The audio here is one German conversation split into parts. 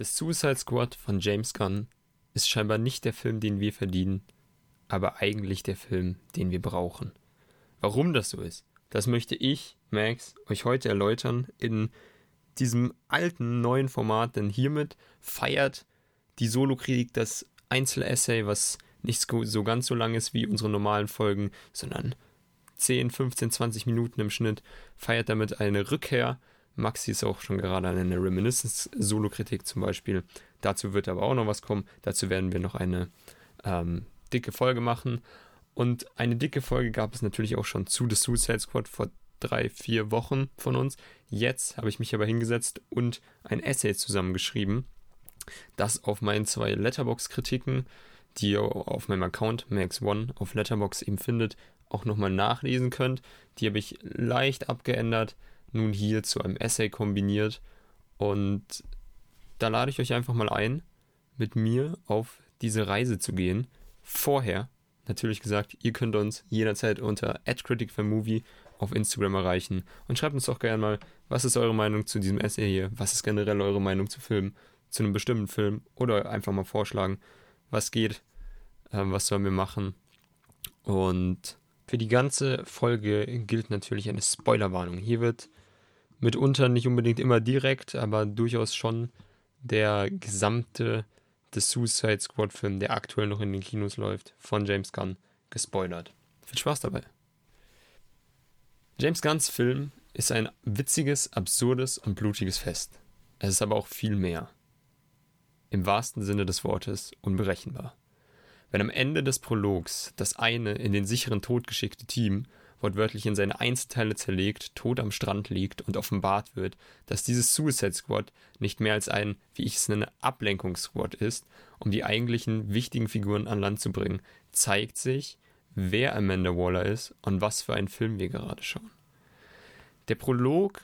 The Suicide Squad von James Gunn ist scheinbar nicht der Film, den wir verdienen, aber eigentlich der Film, den wir brauchen. Warum das so ist, das möchte ich, Max, euch heute erläutern in diesem alten neuen Format, denn hiermit feiert die Solo-Kritik das Einzelessay, was nicht so ganz so lang ist wie unsere normalen Folgen, sondern 10, 15, 20 Minuten im Schnitt, feiert damit eine Rückkehr. Maxi ist auch schon gerade an einer Reminiscence-Solo-Kritik zum Beispiel. Dazu wird aber auch noch was kommen. Dazu werden wir noch eine ähm, dicke Folge machen. Und eine dicke Folge gab es natürlich auch schon zu The Suicide Squad vor drei, vier Wochen von uns. Jetzt habe ich mich aber hingesetzt und ein Essay zusammengeschrieben, das auf meinen zwei Letterbox-Kritiken, die ihr auf meinem Account Max1 auf Letterbox eben findet, auch nochmal nachlesen könnt. Die habe ich leicht abgeändert, nun hier zu einem Essay kombiniert. Und da lade ich euch einfach mal ein, mit mir auf diese Reise zu gehen. Vorher, natürlich gesagt, ihr könnt uns jederzeit unter @criticformovie auf Instagram erreichen und schreibt uns doch gerne mal, was ist eure Meinung zu diesem Essay hier? Was ist generell eure Meinung zu Filmen, zu einem bestimmten Film? Oder einfach mal vorschlagen, was geht, äh, was sollen wir machen? Und für die ganze Folge gilt natürlich eine Spoilerwarnung. Hier wird mitunter nicht unbedingt immer direkt, aber durchaus schon der gesamte The Suicide Squad Film, der aktuell noch in den Kinos läuft, von James Gunn gespoilert. Viel Spaß dabei. James Gunns Film ist ein witziges, absurdes und blutiges Fest. Es ist aber auch viel mehr. Im wahrsten Sinne des Wortes unberechenbar. Wenn am Ende des Prologs das eine in den sicheren Tod geschickte Team wortwörtlich in seine Einzelteile zerlegt, tot am Strand liegt und offenbart wird, dass dieses Suicide Squad nicht mehr als ein, wie ich es nenne, Ablenkungssquad ist, um die eigentlichen wichtigen Figuren an Land zu bringen, zeigt sich, wer Amanda Waller ist und was für einen Film wir gerade schauen. Der Prolog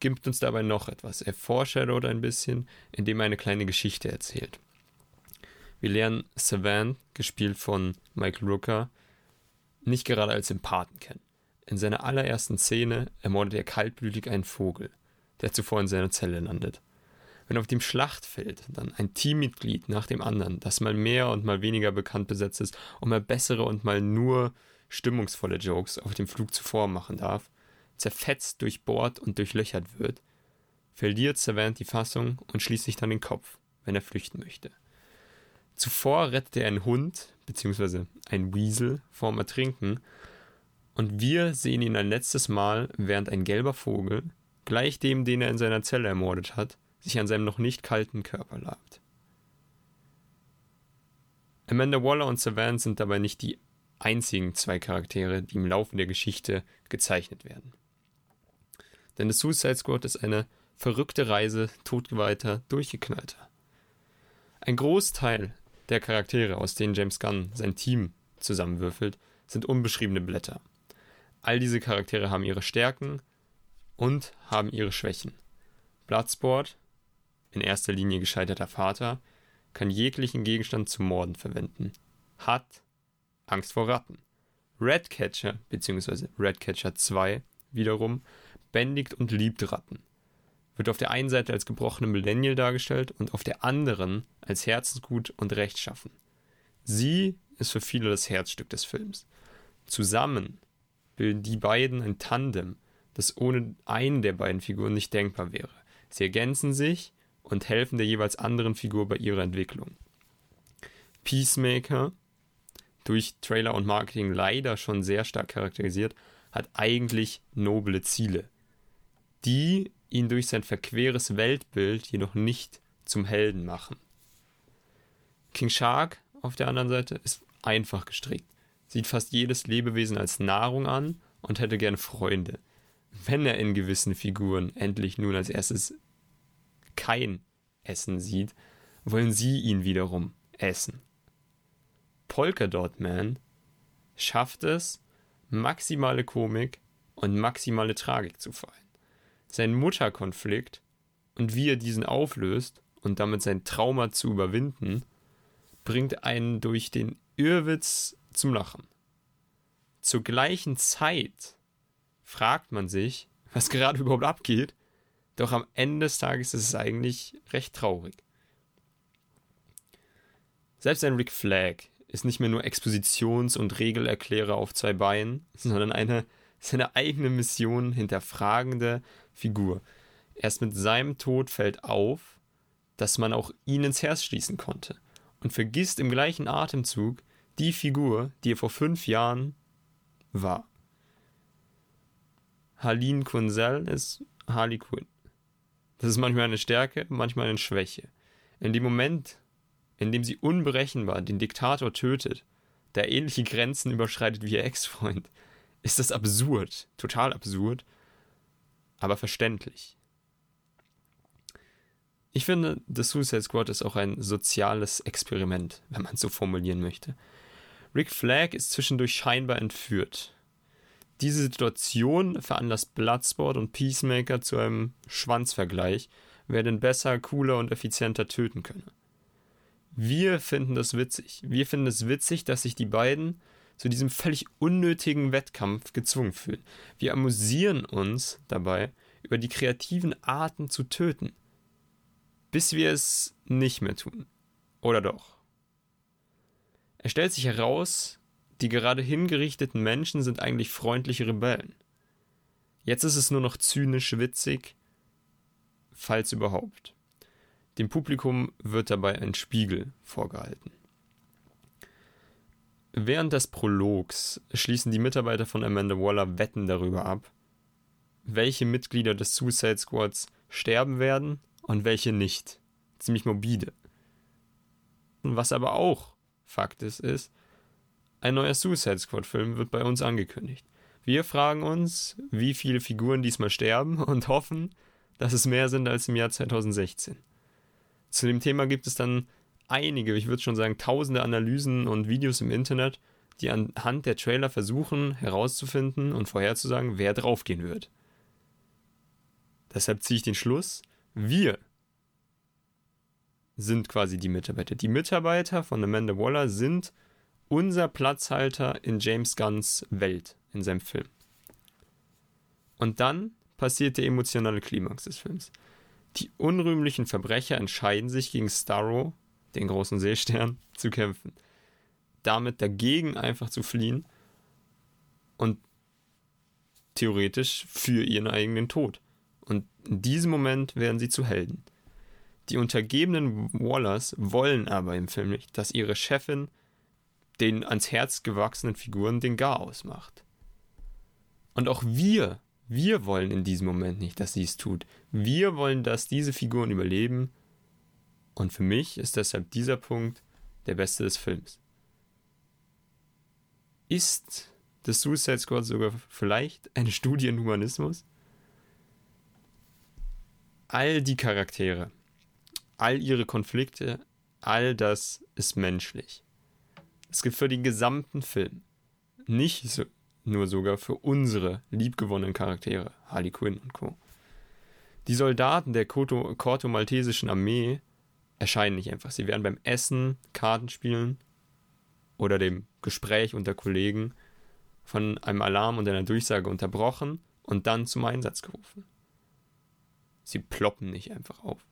gibt uns dabei noch etwas. Er foreshadowt ein bisschen, indem er eine kleine Geschichte erzählt. Wir lernen Savant, gespielt von Michael Rooker, nicht gerade als Sympathen kennen. In seiner allerersten Szene ermordet er kaltblütig einen Vogel, der zuvor in seiner Zelle landet. Wenn auf dem Schlachtfeld dann ein Teammitglied nach dem anderen, das mal mehr und mal weniger bekannt besetzt ist und mal bessere und mal nur stimmungsvolle Jokes auf dem Flug zuvor machen darf, zerfetzt, durchbohrt und durchlöchert wird, verliert Savant die Fassung und schließt sich dann den Kopf, wenn er flüchten möchte. Zuvor rettet er einen Hund, beziehungsweise ein Weasel, vorm Ertrinken. Und wir sehen ihn ein letztes Mal, während ein gelber Vogel, gleich dem, den er in seiner Zelle ermordet hat, sich an seinem noch nicht kalten Körper labt. Amanda Waller und Savant sind dabei nicht die einzigen zwei Charaktere, die im Laufe der Geschichte gezeichnet werden. Denn The Suicide Squad ist eine verrückte Reise totgeweihter, durchgeknallter. Ein Großteil der Charaktere, aus denen James Gunn sein Team zusammenwürfelt, sind unbeschriebene Blätter. All diese Charaktere haben ihre Stärken und haben ihre Schwächen. Bloodsport, in erster Linie gescheiterter Vater, kann jeglichen Gegenstand zum Morden verwenden. Hat Angst vor Ratten. Redcatcher bzw. Redcatcher 2 wiederum bändigt und liebt Ratten wird auf der einen Seite als gebrochene Millennial dargestellt und auf der anderen als herzensgut und rechtschaffen. Sie ist für viele das Herzstück des Films. Zusammen bilden die beiden ein Tandem, das ohne einen der beiden Figuren nicht denkbar wäre. Sie ergänzen sich und helfen der jeweils anderen Figur bei ihrer Entwicklung. Peacemaker, durch Trailer und Marketing leider schon sehr stark charakterisiert, hat eigentlich noble Ziele, die ihn durch sein verqueres Weltbild jedoch nicht zum Helden machen. King Shark auf der anderen Seite ist einfach gestrickt, sieht fast jedes Lebewesen als Nahrung an und hätte gern Freunde. Wenn er in gewissen Figuren endlich nun als erstes kein Essen sieht, wollen sie ihn wiederum essen. Polka Dot Man schafft es, maximale Komik und maximale Tragik zu vereinen sein Mutterkonflikt und wie er diesen auflöst und damit sein Trauma zu überwinden, bringt einen durch den Irrwitz zum Lachen. Zur gleichen Zeit fragt man sich, was gerade überhaupt abgeht, doch am Ende des Tages ist es eigentlich recht traurig. Selbst ein Rick Flag ist nicht mehr nur Expositions- und Regelerklärer auf zwei Beinen, sondern eine seine eigene Mission hinterfragende Figur. Erst mit seinem Tod fällt auf, dass man auch ihn ins Herz schließen konnte und vergisst im gleichen Atemzug die Figur, die er vor fünf Jahren war. Haline Kunzel ist Harley Quinn. Das ist manchmal eine Stärke, manchmal eine Schwäche. In dem Moment, in dem sie unberechenbar den Diktator tötet, der ähnliche Grenzen überschreitet wie ihr Ex-Freund, ist das absurd, total absurd, aber verständlich. Ich finde, The Suicide Squad ist auch ein soziales Experiment, wenn man so formulieren möchte. Rick Flag ist zwischendurch scheinbar entführt. Diese Situation veranlasst Bloodsport und Peacemaker zu einem Schwanzvergleich, wer denn besser, cooler und effizienter töten könne. Wir finden das witzig. Wir finden es witzig, dass sich die beiden zu diesem völlig unnötigen Wettkampf gezwungen fühlen. Wir amüsieren uns dabei über die kreativen Arten zu töten bis wir es nicht mehr tun. Oder doch? Es stellt sich heraus, die gerade hingerichteten Menschen sind eigentlich freundliche Rebellen. Jetzt ist es nur noch zynisch witzig, falls überhaupt. Dem Publikum wird dabei ein Spiegel vorgehalten. Während des Prologs schließen die Mitarbeiter von Amanda Waller Wetten darüber ab, welche Mitglieder des Suicide Squads sterben werden und welche nicht. Ziemlich morbide. Was aber auch Fakt ist, ist, ein neuer Suicide Squad-Film wird bei uns angekündigt. Wir fragen uns, wie viele Figuren diesmal sterben und hoffen, dass es mehr sind als im Jahr 2016. Zu dem Thema gibt es dann einige, ich würde schon sagen, tausende Analysen und Videos im Internet, die anhand der Trailer versuchen herauszufinden und vorherzusagen, wer draufgehen wird. Deshalb ziehe ich den Schluss, wir sind quasi die Mitarbeiter. Die Mitarbeiter von Amanda Waller sind unser Platzhalter in James Gunns Welt, in seinem Film. Und dann passiert der emotionale Klimax des Films. Die unrühmlichen Verbrecher entscheiden sich gegen Starro, den großen Seestern, zu kämpfen. Damit dagegen einfach zu fliehen und theoretisch für ihren eigenen Tod. Und in diesem Moment werden sie zu Helden. Die untergebenen Wallers wollen aber im Film nicht, dass ihre Chefin den ans Herz gewachsenen Figuren den Gar ausmacht. Und auch wir, wir wollen in diesem Moment nicht, dass sie es tut. Wir wollen, dass diese Figuren überleben. Und für mich ist deshalb dieser Punkt der beste des Films. Ist The Suicide Squad sogar vielleicht eine Studie in Humanismus? all die Charaktere, all ihre Konflikte, all das ist menschlich. Es gibt für den gesamten Film, nicht so, nur sogar für unsere liebgewonnenen Charaktere, Harley Quinn und Co. Die Soldaten der Korto-Maltesischen Armee erscheinen nicht einfach. Sie werden beim Essen, Kartenspielen oder dem Gespräch unter Kollegen von einem Alarm und einer Durchsage unterbrochen und dann zum Einsatz gerufen. Sie ploppen nicht einfach auf.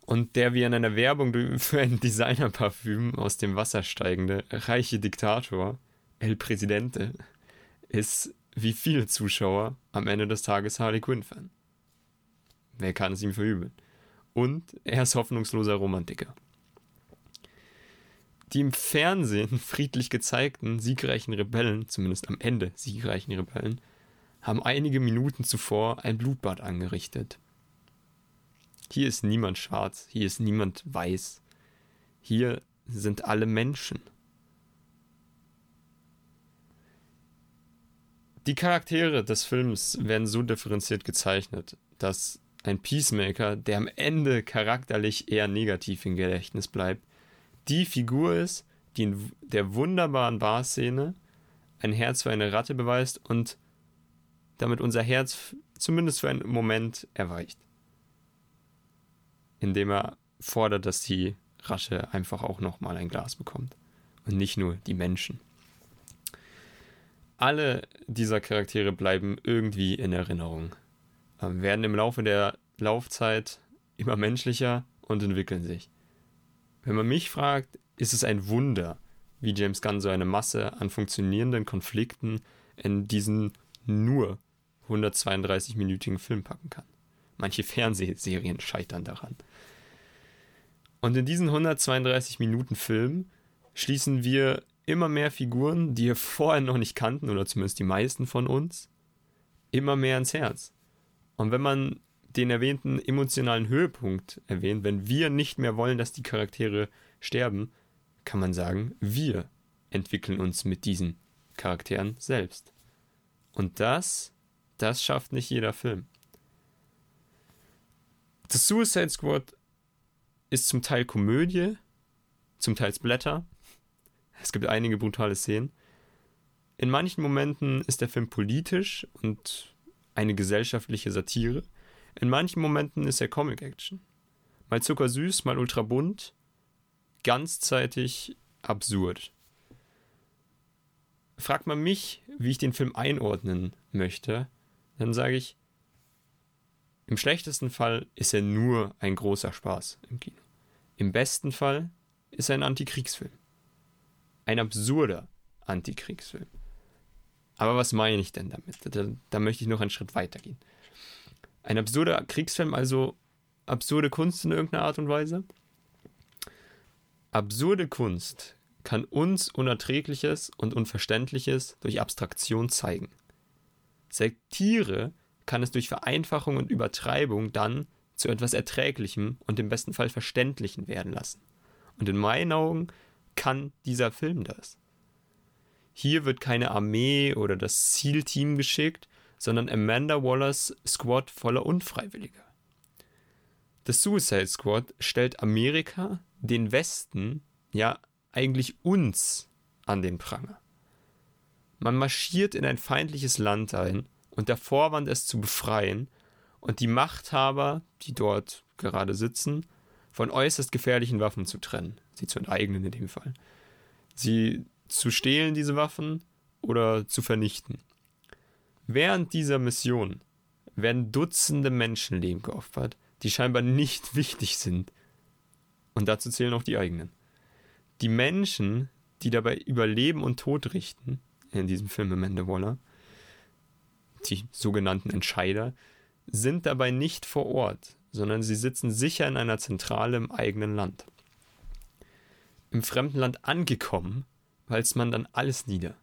Und der wie in einer Werbung für ein Designerparfüm aus dem Wasser steigende reiche Diktator, El Presidente, ist wie viele Zuschauer am Ende des Tages Harley Quinn-Fan. Wer kann es ihm verübeln? Und er ist hoffnungsloser Romantiker. Die im Fernsehen friedlich gezeigten siegreichen Rebellen, zumindest am Ende siegreichen Rebellen, haben einige Minuten zuvor ein Blutbad angerichtet. Hier ist niemand schwarz, hier ist niemand weiß. Hier sind alle Menschen. Die Charaktere des Films werden so differenziert gezeichnet, dass ein Peacemaker, der am Ende charakterlich eher negativ im Gedächtnis bleibt, die Figur ist, die in der wunderbaren Barszene ein Herz für eine Ratte beweist und damit unser Herz zumindest für einen Moment erweicht. Indem er fordert, dass die Rasche einfach auch nochmal ein Glas bekommt. Und nicht nur die Menschen. Alle dieser Charaktere bleiben irgendwie in Erinnerung, werden im Laufe der Laufzeit immer menschlicher und entwickeln sich. Wenn man mich fragt, ist es ein Wunder, wie James Gunn so eine Masse an funktionierenden Konflikten in diesen nur 132-minütigen Film packen kann. Manche Fernsehserien scheitern daran. Und in diesen 132 Minuten Film schließen wir immer mehr Figuren, die wir vorher noch nicht kannten, oder zumindest die meisten von uns, immer mehr ins Herz. Und wenn man den erwähnten emotionalen Höhepunkt erwähnt, wenn wir nicht mehr wollen, dass die Charaktere sterben, kann man sagen, wir entwickeln uns mit diesen Charakteren selbst. Und das, das schafft nicht jeder Film. Das Suicide Squad ist zum Teil Komödie, zum Teil Splatter. Es gibt einige brutale Szenen. In manchen Momenten ist der Film politisch und eine gesellschaftliche Satire. In manchen Momenten ist er Comic-Action. Mal zuckersüß, mal ultra bunt, ganzzeitig absurd. Fragt man mich, wie ich den Film einordnen möchte, dann sage ich, im schlechtesten Fall ist er nur ein großer Spaß im Kino. Im besten Fall ist er ein Antikriegsfilm. Ein absurder Antikriegsfilm. Aber was meine ich denn damit? Da, da möchte ich noch einen Schritt weiter gehen. Ein absurder Kriegsfilm, also absurde Kunst in irgendeiner Art und Weise? Absurde Kunst kann uns Unerträgliches und Unverständliches durch Abstraktion zeigen. Satire kann es durch Vereinfachung und Übertreibung dann zu etwas Erträglichem und im besten Fall Verständlichen werden lassen. Und in meinen Augen kann dieser Film das. Hier wird keine Armee oder das Zielteam geschickt, sondern Amanda Wallers Squad voller Unfreiwilliger. Das Suicide Squad stellt Amerika, den Westen, ja eigentlich uns an den Pranger. Man marschiert in ein feindliches Land ein und der Vorwand, es zu befreien und die Machthaber, die dort gerade sitzen, von äußerst gefährlichen Waffen zu trennen, sie zu enteignen in dem Fall, sie zu stehlen, diese Waffen, oder zu vernichten. Während dieser Mission werden Dutzende Menschenleben geopfert, die scheinbar nicht wichtig sind. Und dazu zählen auch die eigenen. Die Menschen, die dabei über Leben und Tod richten, in diesem Film Amanda Waller, die sogenannten Entscheider, sind dabei nicht vor Ort, sondern sie sitzen sicher in einer Zentrale im eigenen Land. Im fremden Land angekommen, walzt man dann alles nieder,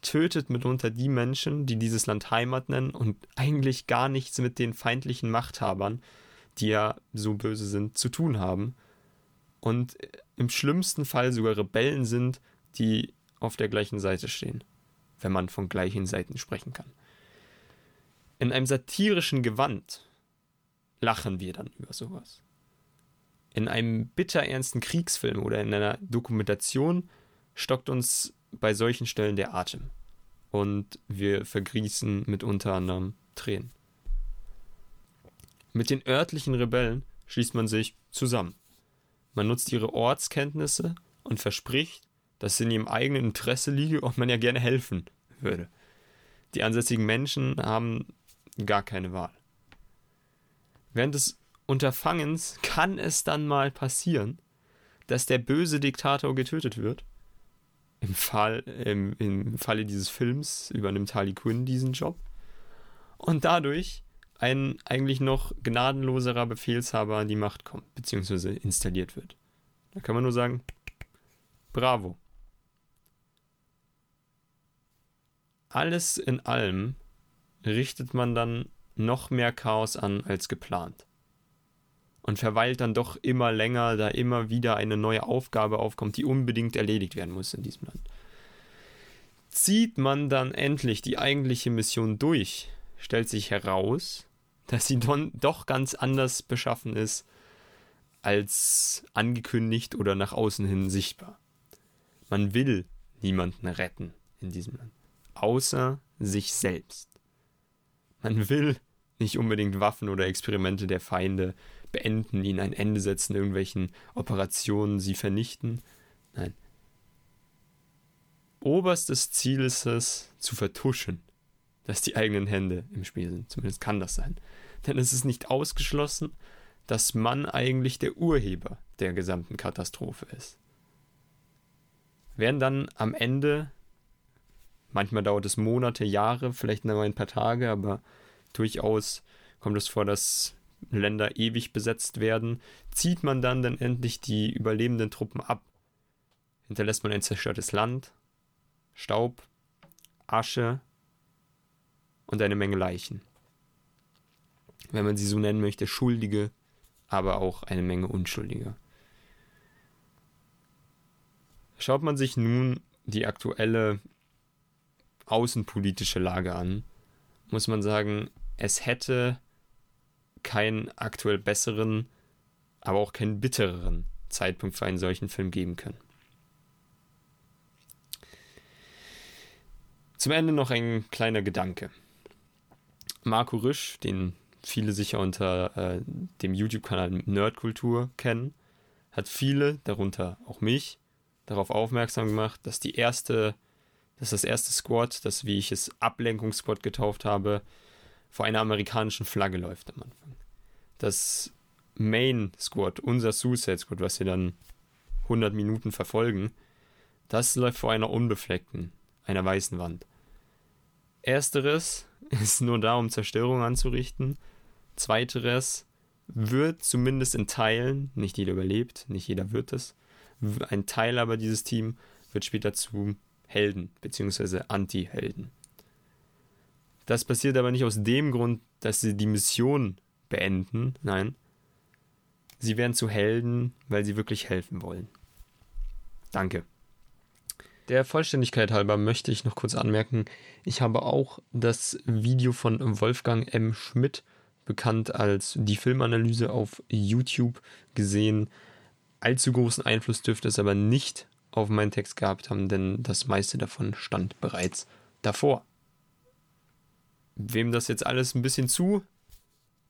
tötet mitunter die Menschen, die dieses Land Heimat nennen und eigentlich gar nichts mit den feindlichen Machthabern, die ja so böse sind, zu tun haben und im schlimmsten Fall sogar Rebellen sind, die auf der gleichen Seite stehen, wenn man von gleichen Seiten sprechen kann. In einem satirischen Gewand lachen wir dann über sowas. In einem bitterernsten Kriegsfilm oder in einer Dokumentation stockt uns bei solchen Stellen der Atem. Und wir vergießen mit unter anderem Tränen. Mit den örtlichen Rebellen schließt man sich zusammen. Man nutzt ihre Ortskenntnisse und verspricht, dass es in ihrem eigenen Interesse liege und man ja gerne helfen würde. Die ansässigen Menschen haben gar keine Wahl. Während des Unterfangens kann es dann mal passieren, dass der böse Diktator getötet wird. Im, Fall, im, Im Falle dieses Films übernimmt Harley Quinn diesen Job. Und dadurch ein eigentlich noch gnadenloserer Befehlshaber an die Macht kommt, beziehungsweise installiert wird. Da kann man nur sagen, bravo. Alles in allem richtet man dann noch mehr Chaos an als geplant. Und verweilt dann doch immer länger, da immer wieder eine neue Aufgabe aufkommt, die unbedingt erledigt werden muss in diesem Land. Zieht man dann endlich die eigentliche Mission durch, stellt sich heraus, dass sie doch ganz anders beschaffen ist als angekündigt oder nach außen hin sichtbar. Man will niemanden retten in diesem Land, außer sich selbst. Man will nicht unbedingt Waffen oder Experimente der Feinde beenden, ihnen ein Ende setzen, irgendwelchen Operationen sie vernichten. Nein. Oberstes Ziel ist es, zu vertuschen, dass die eigenen Hände im Spiel sind. Zumindest kann das sein. Denn es ist nicht ausgeschlossen, dass man eigentlich der Urheber der gesamten Katastrophe ist. Werden dann am Ende, manchmal dauert es Monate, Jahre, vielleicht nur ein paar Tage, aber durchaus kommt es vor, dass Länder ewig besetzt werden, zieht man dann dann endlich die überlebenden Truppen ab, hinterlässt man ein zerstörtes Land, Staub, Asche und eine Menge Leichen. Wenn man sie so nennen möchte, Schuldige, aber auch eine Menge Unschuldige. Schaut man sich nun die aktuelle außenpolitische Lage an, muss man sagen, es hätte keinen aktuell besseren, aber auch keinen bittereren Zeitpunkt für einen solchen Film geben können. Zum Ende noch ein kleiner Gedanke. Marco Rüsch, den viele sicher unter äh, dem YouTube-Kanal Nerdkultur kennen, hat viele, darunter auch mich, darauf aufmerksam gemacht, dass die erste, dass das erste Squad, das wie ich es Ablenkungssquad getauft habe, vor einer amerikanischen Flagge läuft am Anfang. Das Main Squad, unser Suicide Squad, was wir dann 100 Minuten verfolgen, das läuft vor einer unbefleckten, einer weißen Wand. Ersteres ist nur da, um Zerstörung anzurichten. Zweiteres wird zumindest in Teilen, nicht jeder überlebt, nicht jeder wird es, ein Teil aber dieses Team wird später zu Helden bzw. Anti-Helden. Das passiert aber nicht aus dem Grund, dass sie die Mission beenden, nein. Sie werden zu Helden, weil sie wirklich helfen wollen. Danke. Der Vollständigkeit halber möchte ich noch kurz anmerken, ich habe auch das Video von Wolfgang M. Schmidt, bekannt als die Filmanalyse auf YouTube, gesehen. Allzu großen Einfluss dürfte es aber nicht auf meinen Text gehabt haben, denn das meiste davon stand bereits davor. Wem das jetzt alles ein bisschen zu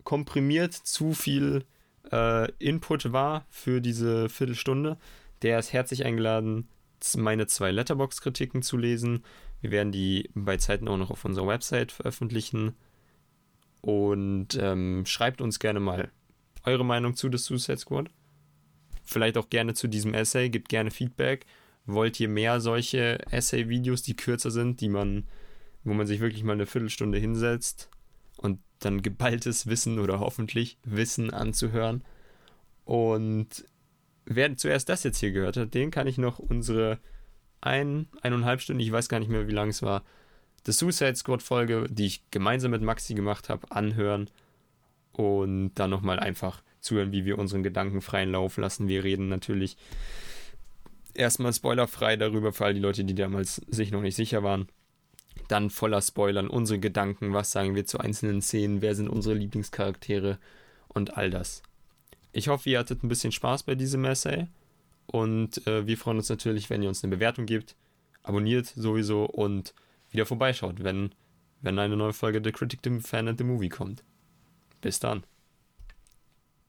komprimiert, zu viel äh, Input war für diese Viertelstunde, der ist herzlich eingeladen, meine zwei Letterbox-Kritiken zu lesen. Wir werden die bei Zeiten auch noch auf unserer Website veröffentlichen. Und ähm, schreibt uns gerne mal eure Meinung zu The Suicide Squad. Vielleicht auch gerne zu diesem Essay, gebt gerne Feedback. Wollt ihr mehr solche Essay-Videos, die kürzer sind, die man, wo man sich wirklich mal eine Viertelstunde hinsetzt und dann geballtes Wissen oder hoffentlich Wissen anzuhören? Und wer zuerst das jetzt hier gehört hat, den kann ich noch unsere ein, eineinhalb Stunden, ich weiß gar nicht mehr, wie lang es war, The Suicide Squad Folge, die ich gemeinsam mit Maxi gemacht habe, anhören und dann nochmal einfach zuhören, wie wir unseren Gedanken freien Lauf lassen. Wir reden natürlich erstmal spoilerfrei darüber, für all die Leute, die damals sich noch nicht sicher waren. Dann voller Spoilern, unsere Gedanken, was sagen wir zu einzelnen Szenen, wer sind unsere Lieblingscharaktere und all das. Ich hoffe, ihr hattet ein bisschen Spaß bei diesem Essay. Und äh, wir freuen uns natürlich, wenn ihr uns eine Bewertung gebt. Abonniert sowieso und wieder vorbeischaut, wenn, wenn eine neue Folge The Critic, the Fan and the Movie kommt. Bis dann.